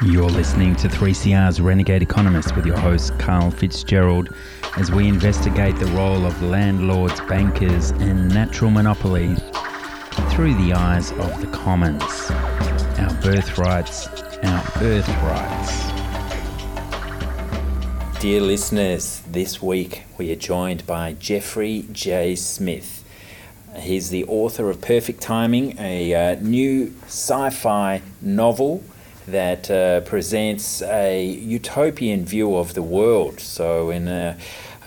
You're listening to 3CR's Renegade Economist with your host, Karl Fitzgerald, as we investigate the role of landlords, bankers, and natural monopolies through the eyes of the commons. Our birthrights, our birthrights. Dear listeners, this week we are joined by Jeffrey J. Smith. He's the author of Perfect Timing, a uh, new sci fi novel that uh, presents a utopian view of the world. So, in a,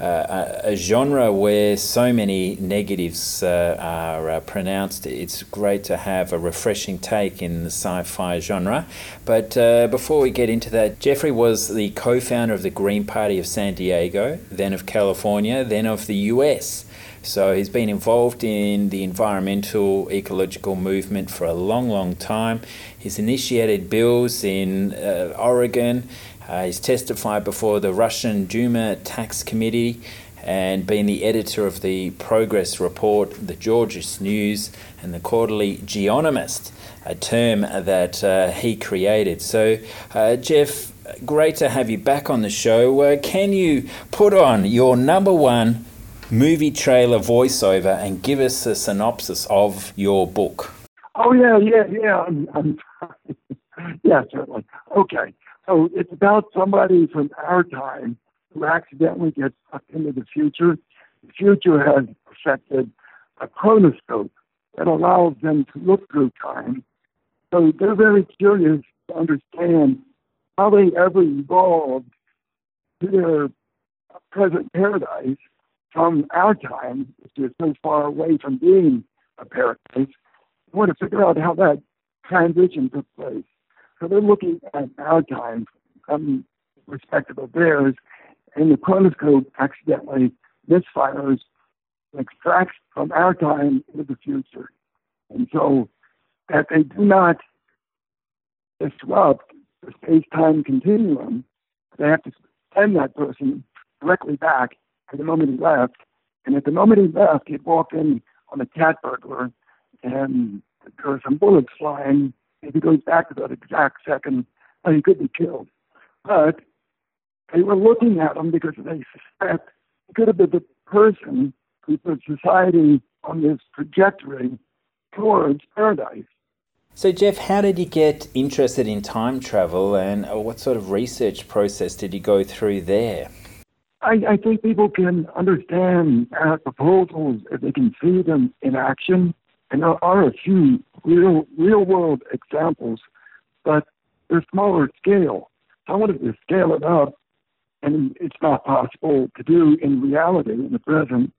a, a genre where so many negatives uh, are uh, pronounced, it's great to have a refreshing take in the sci fi genre. But uh, before we get into that, Jeffrey was the co founder of the Green Party of San Diego, then of California, then of the US. So he's been involved in the environmental ecological movement for a long, long time. He's initiated bills in uh, Oregon. Uh, he's testified before the Russian Duma Tax Committee and been the editor of the Progress Report, the Georges News, and the quarterly Geonomist, a term that uh, he created. So, uh, Jeff, great to have you back on the show. Uh, can you put on your number one movie trailer voiceover and give us a synopsis of your book. Oh yeah, yeah, yeah. I'm, I'm yeah, certainly. Okay, so it's about somebody from our time who accidentally gets sucked into the future. The future has perfected a chronoscope that allows them to look through time. So they're very curious to understand how they ever evolved to their present paradise from our time, which is so far away from being a paradise, we want to figure out how that transition took place. So they're looking at our time from of theirs, and the chronoscope accidentally misfires and extracts from our time into the future. And so that they do not disrupt the space-time continuum, they have to send that person directly back at the moment he left. And at the moment he left, he'd walk in on a cat burglar, and there were some bullets flying. If he goes back to that exact second, he could be killed. But they were looking at him because they suspect he could have been the person who put society on this trajectory towards paradise. So, Jeff, how did you get interested in time travel and uh, what sort of research process did you go through there? I, I think people can understand our proposals if they can see them in action. And there are a few real real world examples, but they're smaller scale. I wanted to scale it up, and it's not possible to do in reality in the present.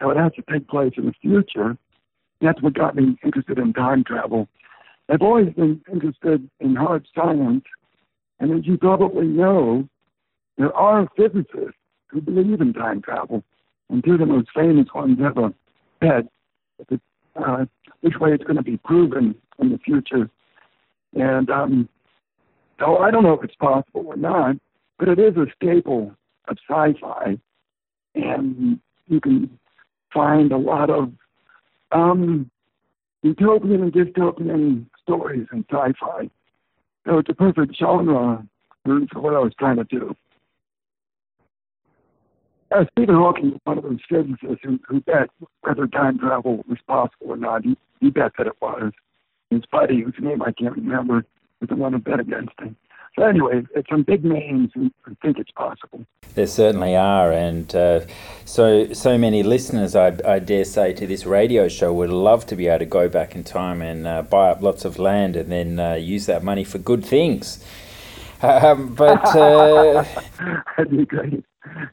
So it has to take place in the future. That's what got me interested in time travel. I've always been interested in hard science, and as you probably know, there are physicists who believe in time travel. And two of the most famous ones have a bet uh, which way it's going to be proven in the future. And um, so I don't know if it's possible or not, but it is a staple of sci-fi, and you can find a lot of um, utopian and dystopian stories in sci-fi. So it's a perfect genre for what I was trying to do. Uh, Stephen Hawking one of those physicists who, who bet whether time travel was possible or not. He, he bet that it was. His buddy, whose name I can't remember, was the one who bet against him. So anyway, it's some big names who think it's possible. There certainly are, and uh, so so many listeners, I, I, dare say, to this radio show would love to be able to go back in time and uh, buy up lots of land and then uh, use that money for good things. Um, but uh, that'd be great.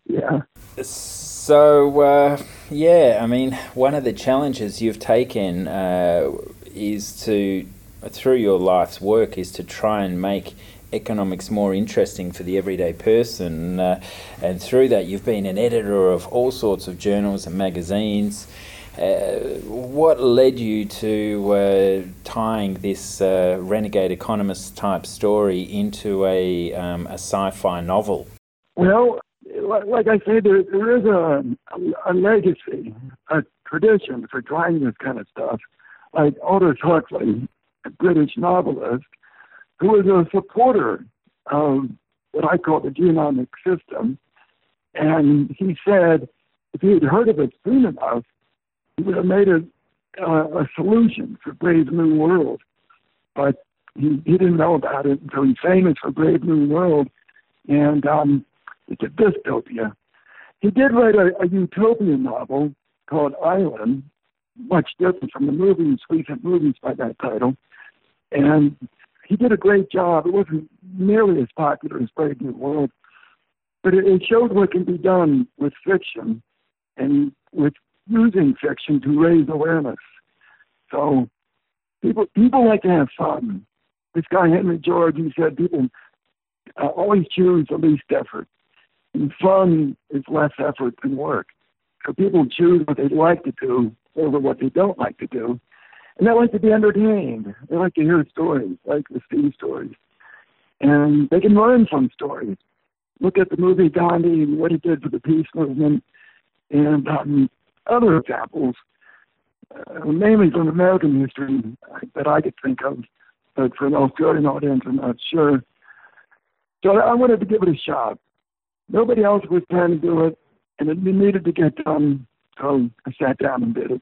Yeah. So, uh, yeah, I mean, one of the challenges you've taken uh, is to, through your life's work, is to try and make economics more interesting for the everyday person. Uh, and through that, you've been an editor of all sorts of journals and magazines. Uh, what led you to uh, tying this uh, renegade economist type story into a, um, a sci fi novel? Well, like I say, there, there is a, a, legacy, a tradition for trying this kind of stuff. Like Aldous Huxley, a British novelist, who was a supporter of what I call the geonomic system. And he said if he had heard of it soon enough, made a, uh, a solution for Brave New World. But he, he didn't know about it until he's famous for Brave New World. And um, it's a dystopia. He did write a, a utopian novel called Island, much different from the movies, recent movies by that title. And he did a great job. It wasn't nearly as popular as Brave New World, but it, it showed what can be done with fiction and with using fiction to raise awareness. So people people like to have fun. This guy Henry George, he said people uh, always choose the least effort, and fun is less effort than work. So people choose what they like to do over what they don't like to do, and they like to be entertained. They like to hear stories, like the Steve stories. And they can learn from stories. Look at the movie Gandhi and what he did for the peace movement, and um, other examples, uh, mainly from American history that I could think of, but for an Australian audience, I'm not sure. So I wanted to give it a shot. Nobody else was trying to do it, and it needed to get done, so I sat down and did it.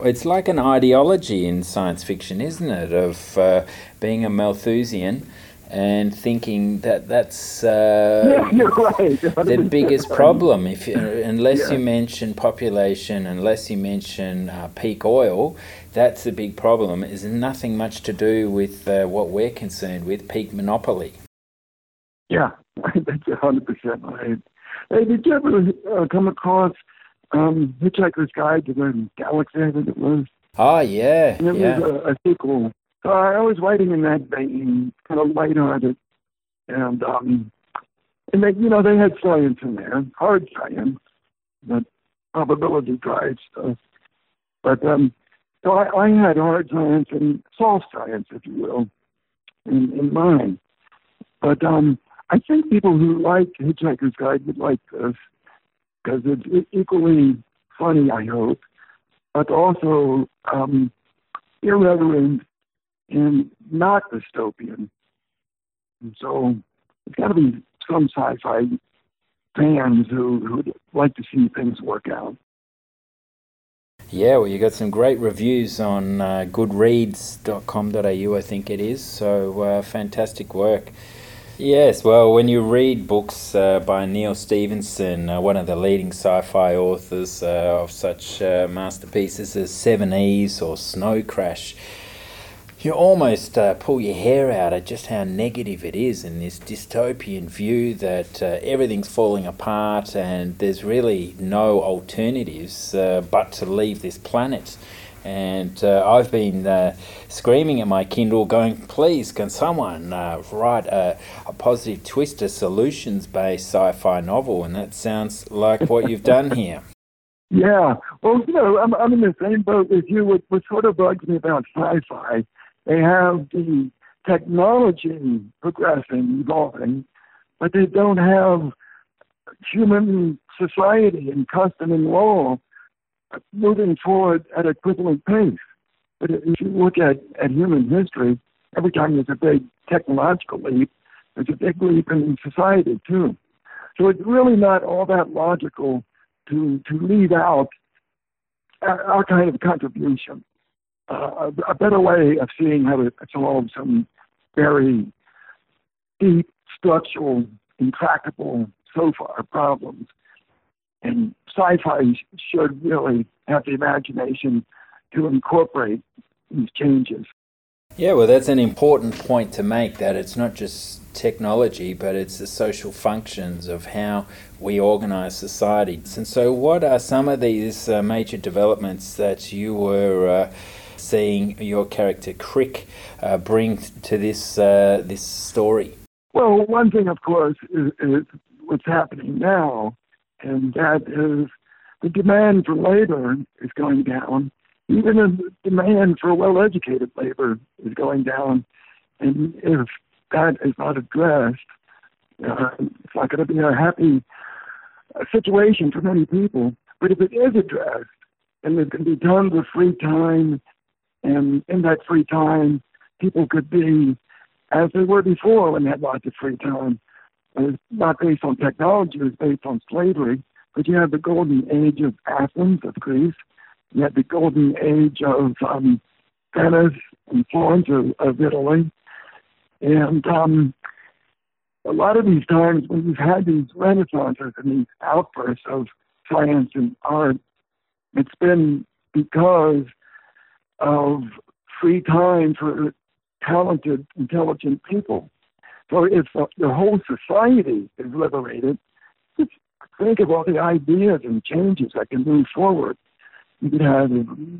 It's like an ideology in science fiction, isn't it, of uh, being a Malthusian and thinking that that's uh, yeah, right. the biggest problem. If you, unless yeah. you mention population, unless you mention uh, peak oil, that's the big problem. Is nothing much to do with uh, what we're concerned with, peak monopoly. Yeah, that's hundred percent right. Hey, did you ever uh, come across um, Hitchhiker's Guide to the Galaxy, I think it was. Oh, yeah. And it yeah. was a, a sequel. So I was writing in that vein, kind of lighthearted. And, um, and they, you know, they had science in there, hard science, but probability drive stuff. But, um, so I, I had hard science and soft science, if you will, in, in mind. But um, I think people who like Hitchhiker's Guide would like this because it's equally funny, I hope, but also um, irreverent and not dystopian. And so it's got to be some sci-fi fans who who would like to see things work out. Yeah, well, you got some great reviews on uh, goodreads.com.au, I think it is. So uh, fantastic work. Yes, well, when you read books uh, by Neal Stephenson, uh, one of the leading sci fi authors uh, of such uh, masterpieces as Seveneves or Snow Crash, you almost uh, pull your hair out at just how negative it is in this dystopian view that uh, everything's falling apart and there's really no alternatives but to leave this planet. And uh, I've been uh, screaming at my Kindle, going, please, can someone uh, write a, a, positive twist, a solutions based sci fi novel? And that sounds like what you've done here. Yeah. Well, you know, I'm, I'm in the same boat with you. What, what sort of bugs me about sci fi, they have the technology progressing, evolving, but they don't have human society and custom and law moving forward at a equivalent pace. But if you look at, at human history, every time there's a big technological leap, there's a big leap in society too. So it's really not all that logical to to leave out our, our kind of contribution. Uh, a, better way of seeing how to solve some very deep, structural, intractable so far problems and sci-fi should really have the imagination to incorporate these changes. Yeah, well, that's an important point to make that it's not just technology, but it's the social functions of how we organize society. And so, what are some of these uh, major developments that you were uh, seeing your character Crick uh, bring to this uh, this story? Well, one thing, of course, is, is what's happening now and that is the demand for labor is going down. Even the demand for well-educated labor is going down, and if that is not addressed, uh, it's not going to be a happy uh, situation for many people. But if it is addressed, and there can be done with free time, and in that free time, people could be as they were before when they had lots of free time. It was not based on technology, it was based on slavery. But you had the golden age of Athens, of Greece. You had the golden age of um, Venice and Florence of, of Italy. And um, a lot of these times when you've had these renaissances and these outbursts of science and art, it's been because of free time for talented, intelligent people. So if uh, the whole society is liberated, just think of all the ideas and changes that can move forward. You could have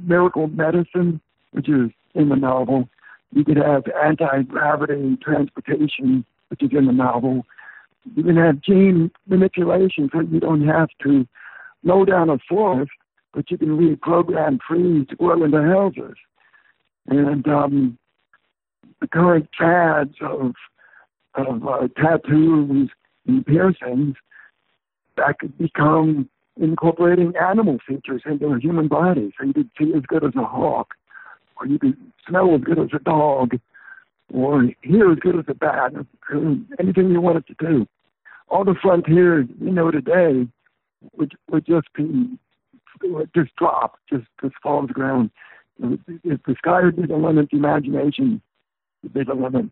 miracle medicine, which is in the novel. You could have anti-gravity transportation, which is in the novel. You can have gene manipulation, so you don't have to mow down a forest, but you can reprogram trees to grow into houses. And um, the current fads of of uh, tattoos and piercings that could become incorporating animal features into a human body. So you could see as good as a hawk, or you could smell as good as a dog, or hear as good as a bat, anything you wanted to do. All the frontiers we know today would would just be just drop, just just fall to the ground. If the sky be the limit, the imagination be the limit.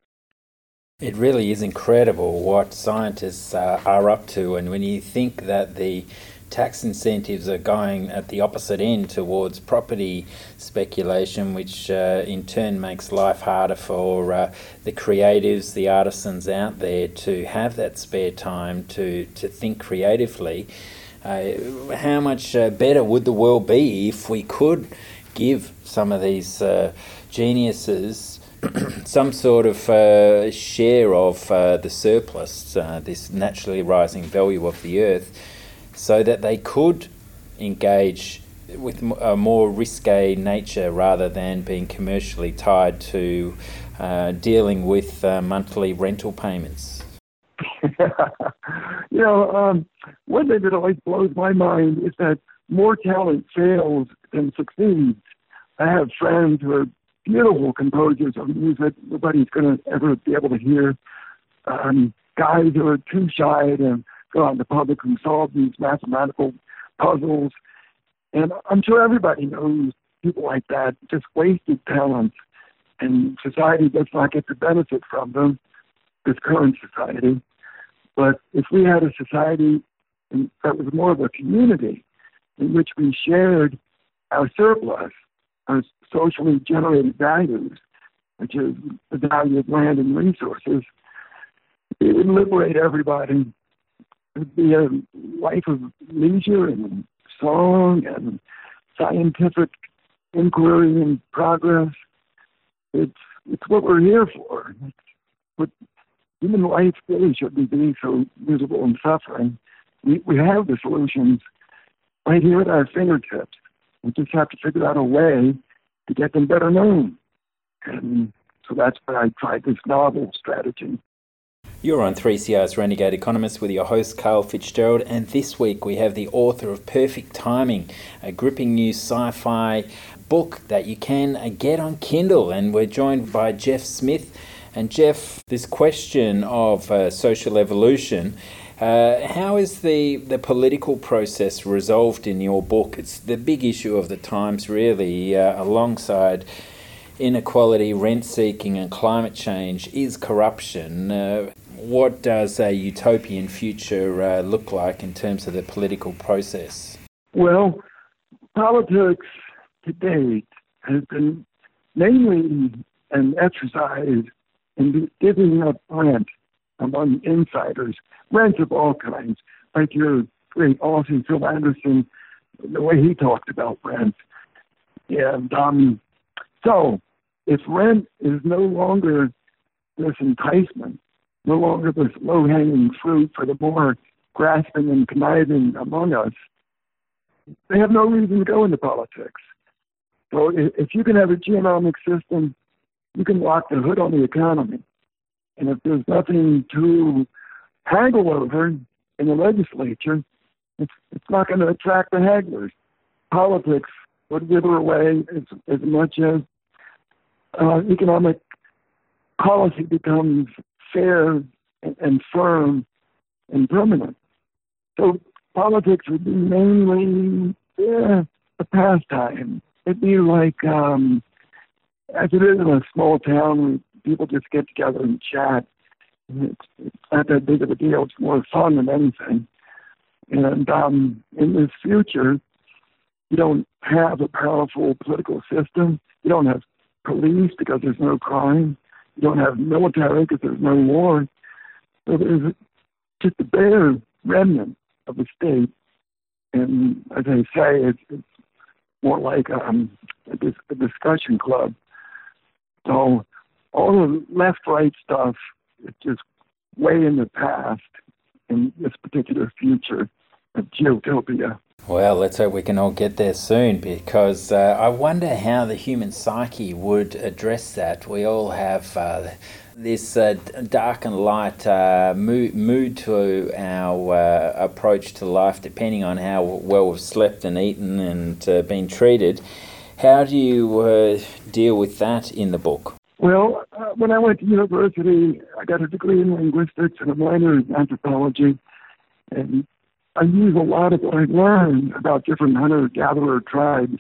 It really is incredible what scientists uh, are up to, and when you think that the tax incentives are going at the opposite end towards property speculation, which uh, in turn makes life harder for uh, the creatives, the artisans out there to have that spare time to, to think creatively. Uh, how much uh, better would the world be if we could give some of these uh, geniuses some sort of uh, share of uh, the surplus, uh, this naturally rising value of the earth, so that they could engage with a more risque nature rather than being commercially tied to dealing with monthly rental payments. you know, um, one thing that always blows my mind is that more talent fails than succeeds. I have friends who are beautiful composers of music nobody's going to ever be able to hear. Um, guys who are too shy to go out in the public and solve these mathematical puzzles. And I'm sure everybody knows people like that, just wasted talent. And society does not get the benefit from them, this current society. But if we had a society that was more of a community in which we shared our surplus, our socially generated values, which is the value of land and resources, it would liberate everybody. It would be a life of leisure and song and scientific inquiry and progress. It's it's what we're here for. It's what human life really shouldn't be so miserable and suffering. We we have the solutions right here at our fingertips. We just have to figure out a way to get them better known. And so that's why I tried this novel strategy. You're on 3CR's Renegade Economist with your host, Karl Fitzgerald, and this week we have the author of Perfect Timing, a gripping new sci fi book that you can uh, get on Kindle. And we're joined by Jeff Smith. And Jeff, this question of uh, social evolution uh, how is the, the political process resolved in your book? It's the big issue of the times, really, uh, alongside inequality, rent seeking, and climate change, is corruption. Uh, what does a utopian future uh, look like in terms of the political process? Well, politics to date has been mainly an exercise in giving up rent among insiders, rents of all kinds, like your great Aussie Phil Anderson, the way he talked about rent. And um, so, if rent is no longer this enticement, no longer this low hanging fruit for the more grasping and conniving among us, they have no reason to go into politics. So, if you can have a geonomic system, you can lock the hood on the economy. And if there's nothing to haggle over in the legislature, it's, it's not going to attract the hagglers. Politics would wither away as, as much as uh, economic policy becomes fair and, and firm and permanent. So politics would be mainly yeah, a pastime. It'd be like, um, as it is in a small town, people just get together and chat. It's, it's not that big of a deal. It's more fun than anything. And um, in this future, you don't have a powerful political system. You don't have police because there's no crime. You don't have military because there's no war. So there's just a bare remnant of the state. And as I say, it's, it's more like um, a, dis- a discussion club. So all the left-right stuff is just way in the past in this particular future of geotopia. Well, let's hope we can all get there soon because uh, I wonder how the human psyche would address that. We all have uh, this uh, dark and light uh, mood, mood, to our uh, approach to life, depending on how well we've slept and eaten and uh, been treated. How do you deal with that in the book? Well, when I went to university, I got a degree in linguistics and a minor in anthropology. And I use a lot of what I learned about different hunter gatherer tribes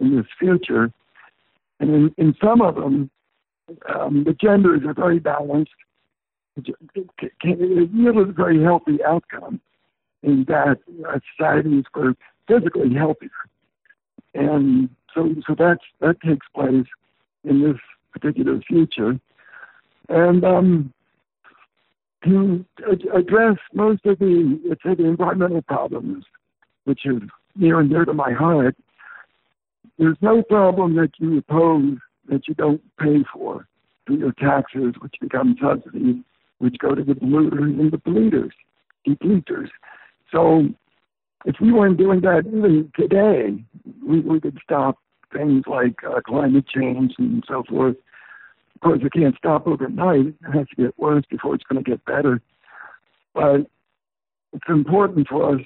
in this future. And in, in some of them, um, the genders are very balanced. It, it yields a very healthy outcome in that uh, societies were physically healthier. And so, so that's, that takes place in this particular future. And um, to address most of the, let's say, the environmental problems, which is near and dear to my heart, there's no problem that you oppose that you don't pay for through your taxes, which become subsidies, which go to the polluters and the polluters, depluters. So if we weren't doing that even today, we, we could stop things like uh, climate change and so forth of course, it can't stop overnight. It has to get worse before it's going to get better. But it's important for us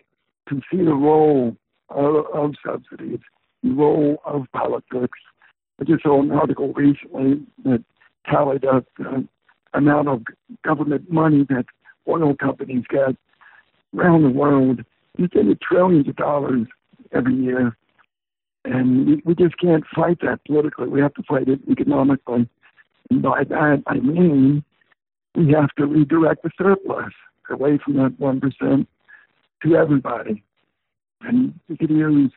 to see the role of, of subsidies, the role of politics. I just saw an article recently that tallied up the amount of government money that oil companies get around the world. It's in the trillions of dollars every year. And we, we just can't fight that politically. We have to fight it economically. And by that, I mean we have to redirect the surplus away from that 1% to everybody. And we could use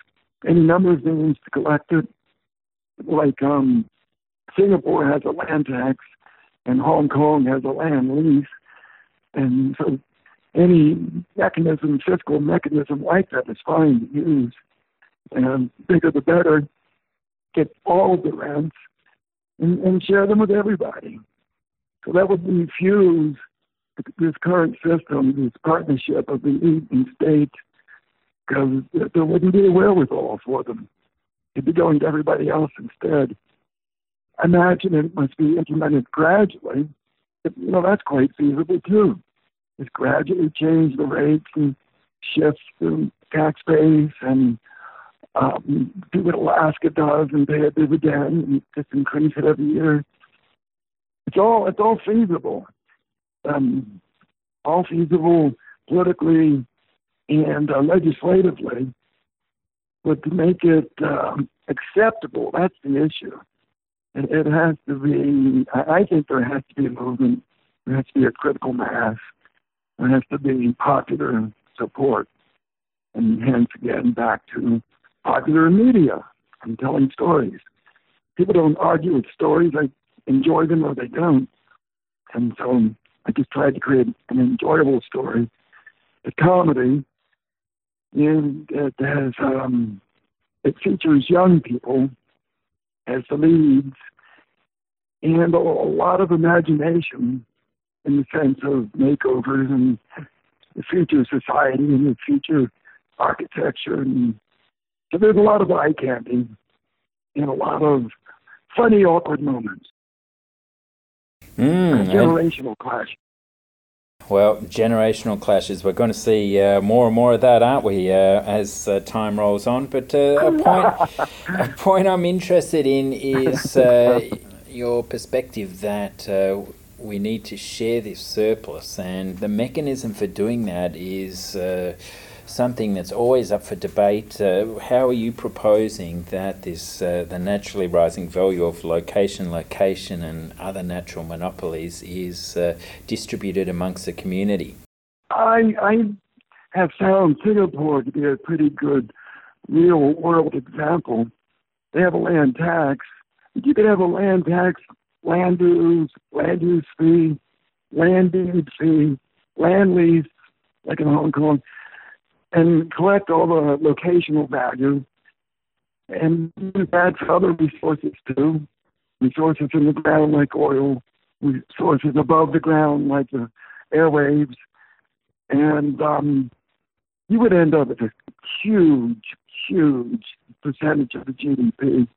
any number of means to collect it. Like um, Singapore has a land tax and Hong Kong has a land lease. And so any mechanism, fiscal mechanism like that is fine to use. And bigger the better. Get all the rents and, and share them with everybody. So that would refuse this current system, this partnership of the elite and state, because there wouldn't be a wherewithal for them. It'd be going to everybody else instead. I imagine it must be implemented gradually. But, you know, that's quite feasible too. Just gradually change the rates and shift the tax base and um, do what Alaska does and pay a dividend and just increase it every year. It's all it's all feasible, um, all feasible politically and uh, legislatively, but to make it um, acceptable, that's the issue. It, it has to be. I, I think there has to be a movement. There has to be a critical mass. There has to be popular support, and hence again back to popular media and telling stories. People don't argue with stories. They enjoy them or they don't. And so I just tried to create an enjoyable story. The comedy and it has um, it features young people as the leads and a, a lot of imagination in the sense of makeovers and the future society and the future architecture and so there's a lot of eye candy and a lot of funny, awkward moments. Mm, generational clash. Well, generational clashes. We're going to see uh, more and more of that, aren't we, uh, as uh, time rolls on? But uh, a point, a point I'm interested in is uh, your perspective that uh, we need to share this surplus, and the mechanism for doing that is uh, something that's always up for debate. Uh, how are you proposing that this uh, the naturally rising value of location, location, and other natural monopolies is uh, distributed amongst the community? I, I have found Singapore to be a pretty good real world example. They have a land tax. You could have a land tax, land use, land use fee, land deed fee, land lease, like in Hong Kong and collect all the locational value and use that for other resources too. Resources in the ground like oil, resources above the ground like the airwaves, and um, you would end up with a huge, huge percentage of the GDP.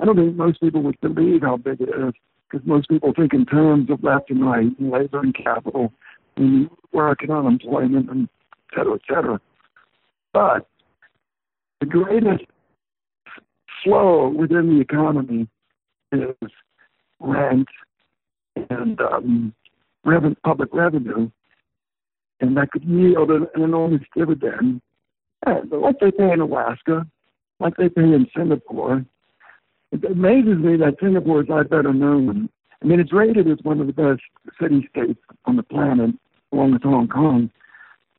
I don't think most people would believe how big it is because most people think in terms of left and right and labor and capital and work and unemployment and et cetera, et cetera. But the greatest flow within the economy is rent and um, revenue, public revenue, and that could yield an, an enormous dividend, and like they pay in Alaska, like they pay in Singapore. It amazes me that Singapore is not better known. I mean, it's rated as one of the best city states on the planet, along with Hong Kong.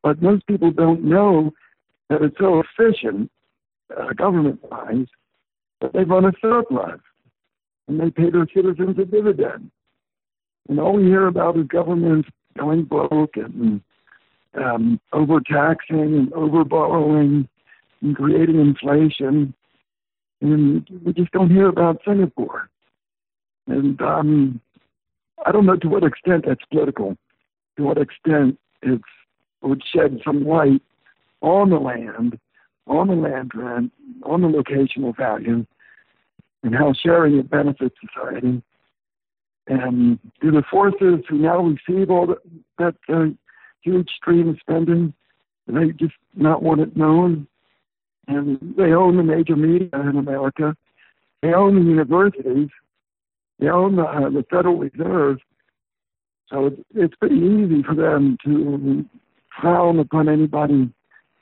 But most people don't know that it's so efficient, uh, government wise, that they run a surplus and they pay their citizens a dividend. And all we hear about is governments going broke and um, overtaxing and overborrowing and creating inflation. And we just don't hear about Singapore. And um, I don't know to what extent that's political, to what extent it would shed some light on the land, on the land rent, on the locational value, and how sharing it benefits society. And do the forces who now receive all the, that uh, huge stream of spending, they just not want it known? And they own the major media in America. They own the universities. They own the, uh, the Federal Reserve. So it's, it's pretty easy for them to frown upon anybody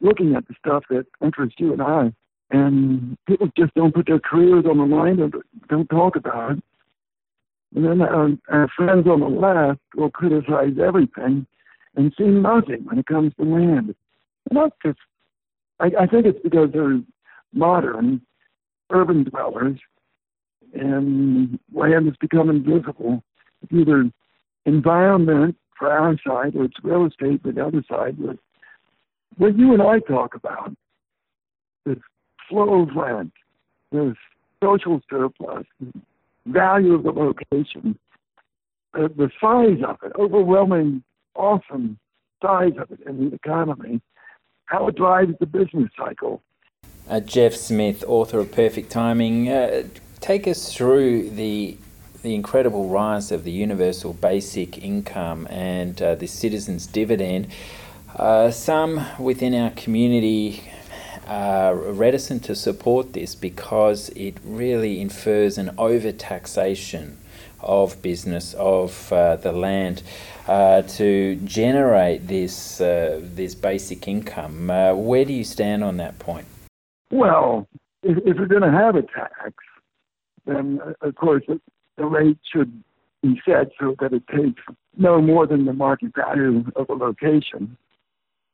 looking at the stuff that interests you and I. And people just don't put their careers on the line and don't talk about it. And then our, our friends on the left will criticize everything and see nothing when it comes to land. And that's just, I, I think it's because they're modern urban dwellers and land has become invisible. It's either environment for our side or it's real estate for the other side with what you and I talk about, this flow of rent, this social surplus, value of the location, uh, the size of it, overwhelming, awesome size of it in the economy, how it drives the business cycle. Uh, Jeff Smith, author of Perfect Timing, uh, take us through the the incredible rise of the universal basic income and uh, the citizens' dividend. Uh, some within our community are reticent to support this because it really infers an overtaxation of business of uh, the land uh, to generate this uh, this basic income. Uh, where do you stand on that point? Well, if, if you're going to have a tax, then of course the rate should be set so that it takes no more than the market value of a location.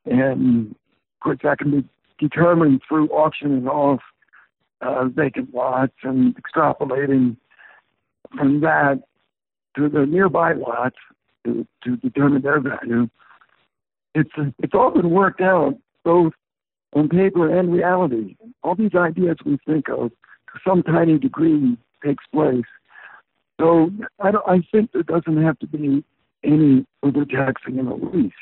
And of course, that can be determined through auctioning off uh, vacant lots and extrapolating from that to the nearby lots to, to determine their value. It's it's all been worked out both on paper and reality. All these ideas we think of, to some tiny degree, takes place. So I, don't, I think there doesn't have to be any overtaxing in the least.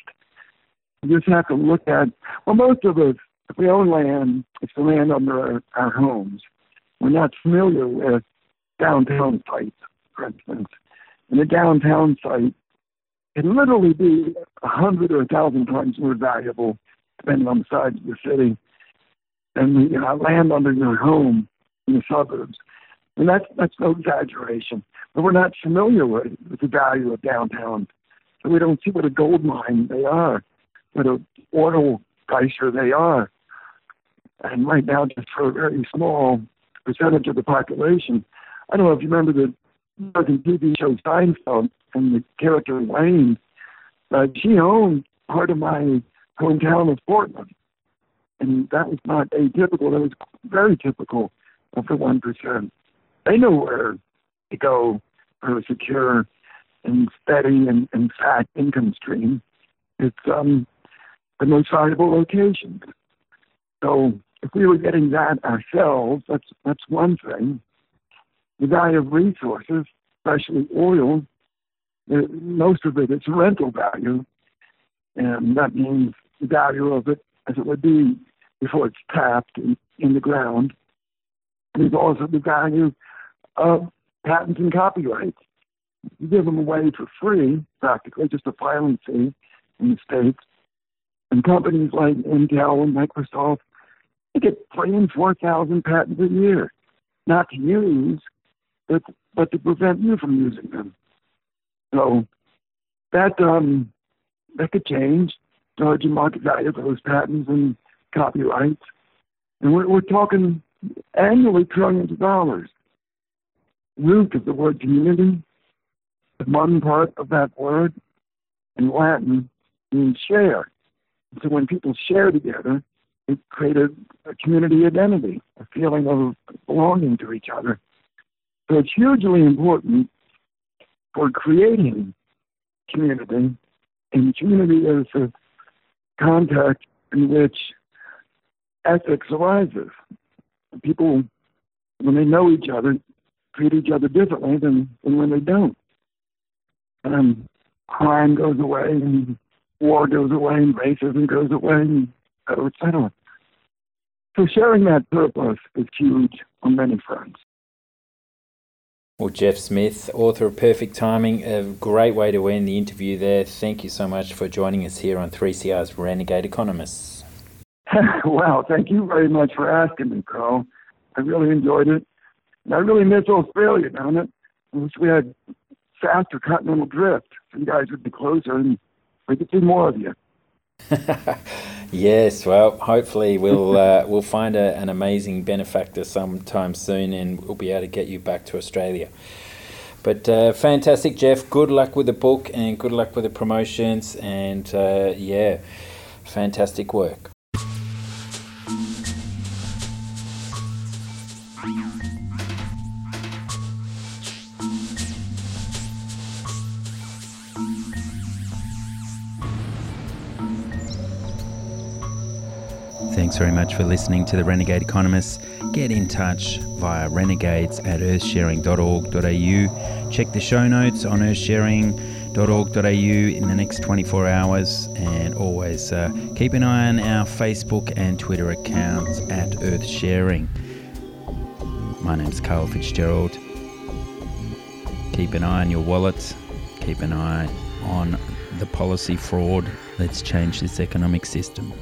You just have to look at, well, most of us, if we own land, it's the land under our, our homes. We're not familiar with downtown sites, for instance. And a downtown site can literally be a hundred or a thousand times more valuable, depending on the size of the city, than the uh, land under your home in the suburbs. And that's that's no exaggeration. but we're not familiar with, with the value of downtown. So we don't see what a gold mine they are, what a oil geyser they are. And right now, just for a very small percentage of the population, I don't know if you remember the American TV show Seinfeld and the character Elaine, but she owned part of my hometown of Portland. And that was not atypical, that was very typical of the 1%. They know where to go for a secure and steady and, and fat income stream. It's um, the most valuable location. So if we were getting that ourselves, that's that's one thing. The value of resources, especially oil, uh, most of it is rental value, and that means the value of it as it would be before it's tapped in, in the ground. There's also the value of patents and copyrights. You give them away for free, practically, just a filing fee in the States. And companies like Intel and Microsoft, they get three and 4,000 patents a year, not to use, but, but to prevent you from using them. So that um, that could change. Charging market value of those patents and copyrights, and we're, we're talking annually trillions of dollars. Root of the word community, the modern part of that word in Latin means share. So when people share together, it created a community identity, a feeling of belonging to each other. So it's hugely important for creating community, and community is a context in which ethics arises. People, when they know each other, treat each other differently than, than when they don't. And crime goes away, and war goes away, and racism goes away, and et cetera, et cetera. So sharing that purpose is huge on many fronts. Well, Jeff Smith, author of Perfect Timing, a great way to end the interview there. Thank you so much for joining us here on 3CR's Renegade Economists. wow, thank you very much for asking me, Karl. I really enjoyed it. And I really miss Australia, down it. I wish we had faster continental drift. You guys would be closer and we could see more of you. yes, well, hopefully we'll uh, we'll find a, an amazing benefactor sometime soon, and we'll be able to get you back to Australia. But uh, fantastic, Jeff. Good luck with the book, and good luck with the promotions, and uh, yeah, fantastic work. Very much for listening to the Renegade Economists. Get in touch via renegades at earthsharing.org.au. Check the show notes on earthsharing.org.au in the next 24 hours and always uh, keep an eye on our Facebook and Twitter accounts at Earthsharing. My name's Karl Fitzgerald. Keep an eye on your wallet, keep an eye on the policy fraud. Let's change this economic system.